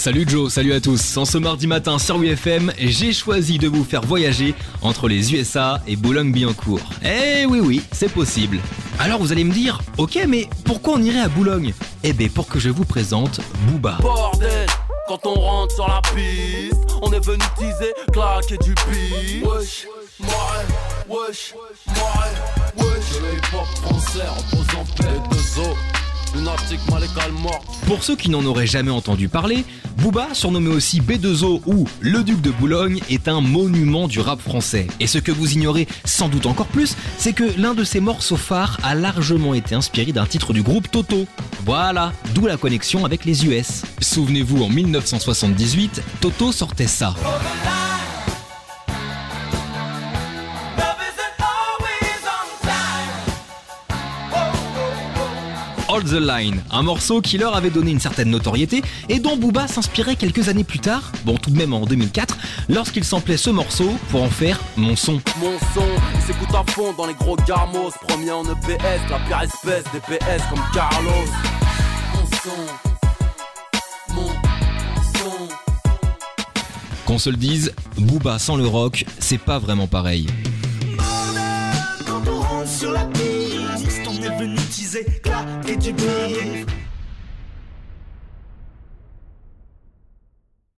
Salut Joe, salut à tous. En ce mardi matin sur UFM, j'ai choisi de vous faire voyager entre les USA et Boulogne-Billancourt. Eh oui oui, c'est possible. Alors vous allez me dire, ok mais pourquoi on irait à Boulogne? Eh ben pour que je vous présente Booba. Bordel, quand on rentre sur la piste, on est venu teaser, claquer du beat. Wesh, wesh, wesh. Le hip-hop français repose en paix. Pour ceux qui n'en auraient jamais entendu parler, Booba, surnommé aussi B2O ou le Duc de Boulogne, est un monument du rap français. Et ce que vous ignorez sans doute encore plus, c'est que l'un de ses morceaux phares a largement été inspiré d'un titre du groupe Toto. Voilà, d'où la connexion avec les US. Souvenez-vous, en 1978, Toto sortait ça. Hold the Line, un morceau qui leur avait donné une certaine notoriété et dont Booba s'inspirait quelques années plus tard, bon tout de même en 2004, lorsqu'il samplait ce morceau pour en faire Mon son. Mon son, il s'écoute à fond dans les gros garmos, premier en EPS, la pire espèce des PS comme Carlos. Mon son, mon son. Qu'on se le dise, Booba sans le rock, c'est pas vraiment pareil. Venu teaser, claquer du beat.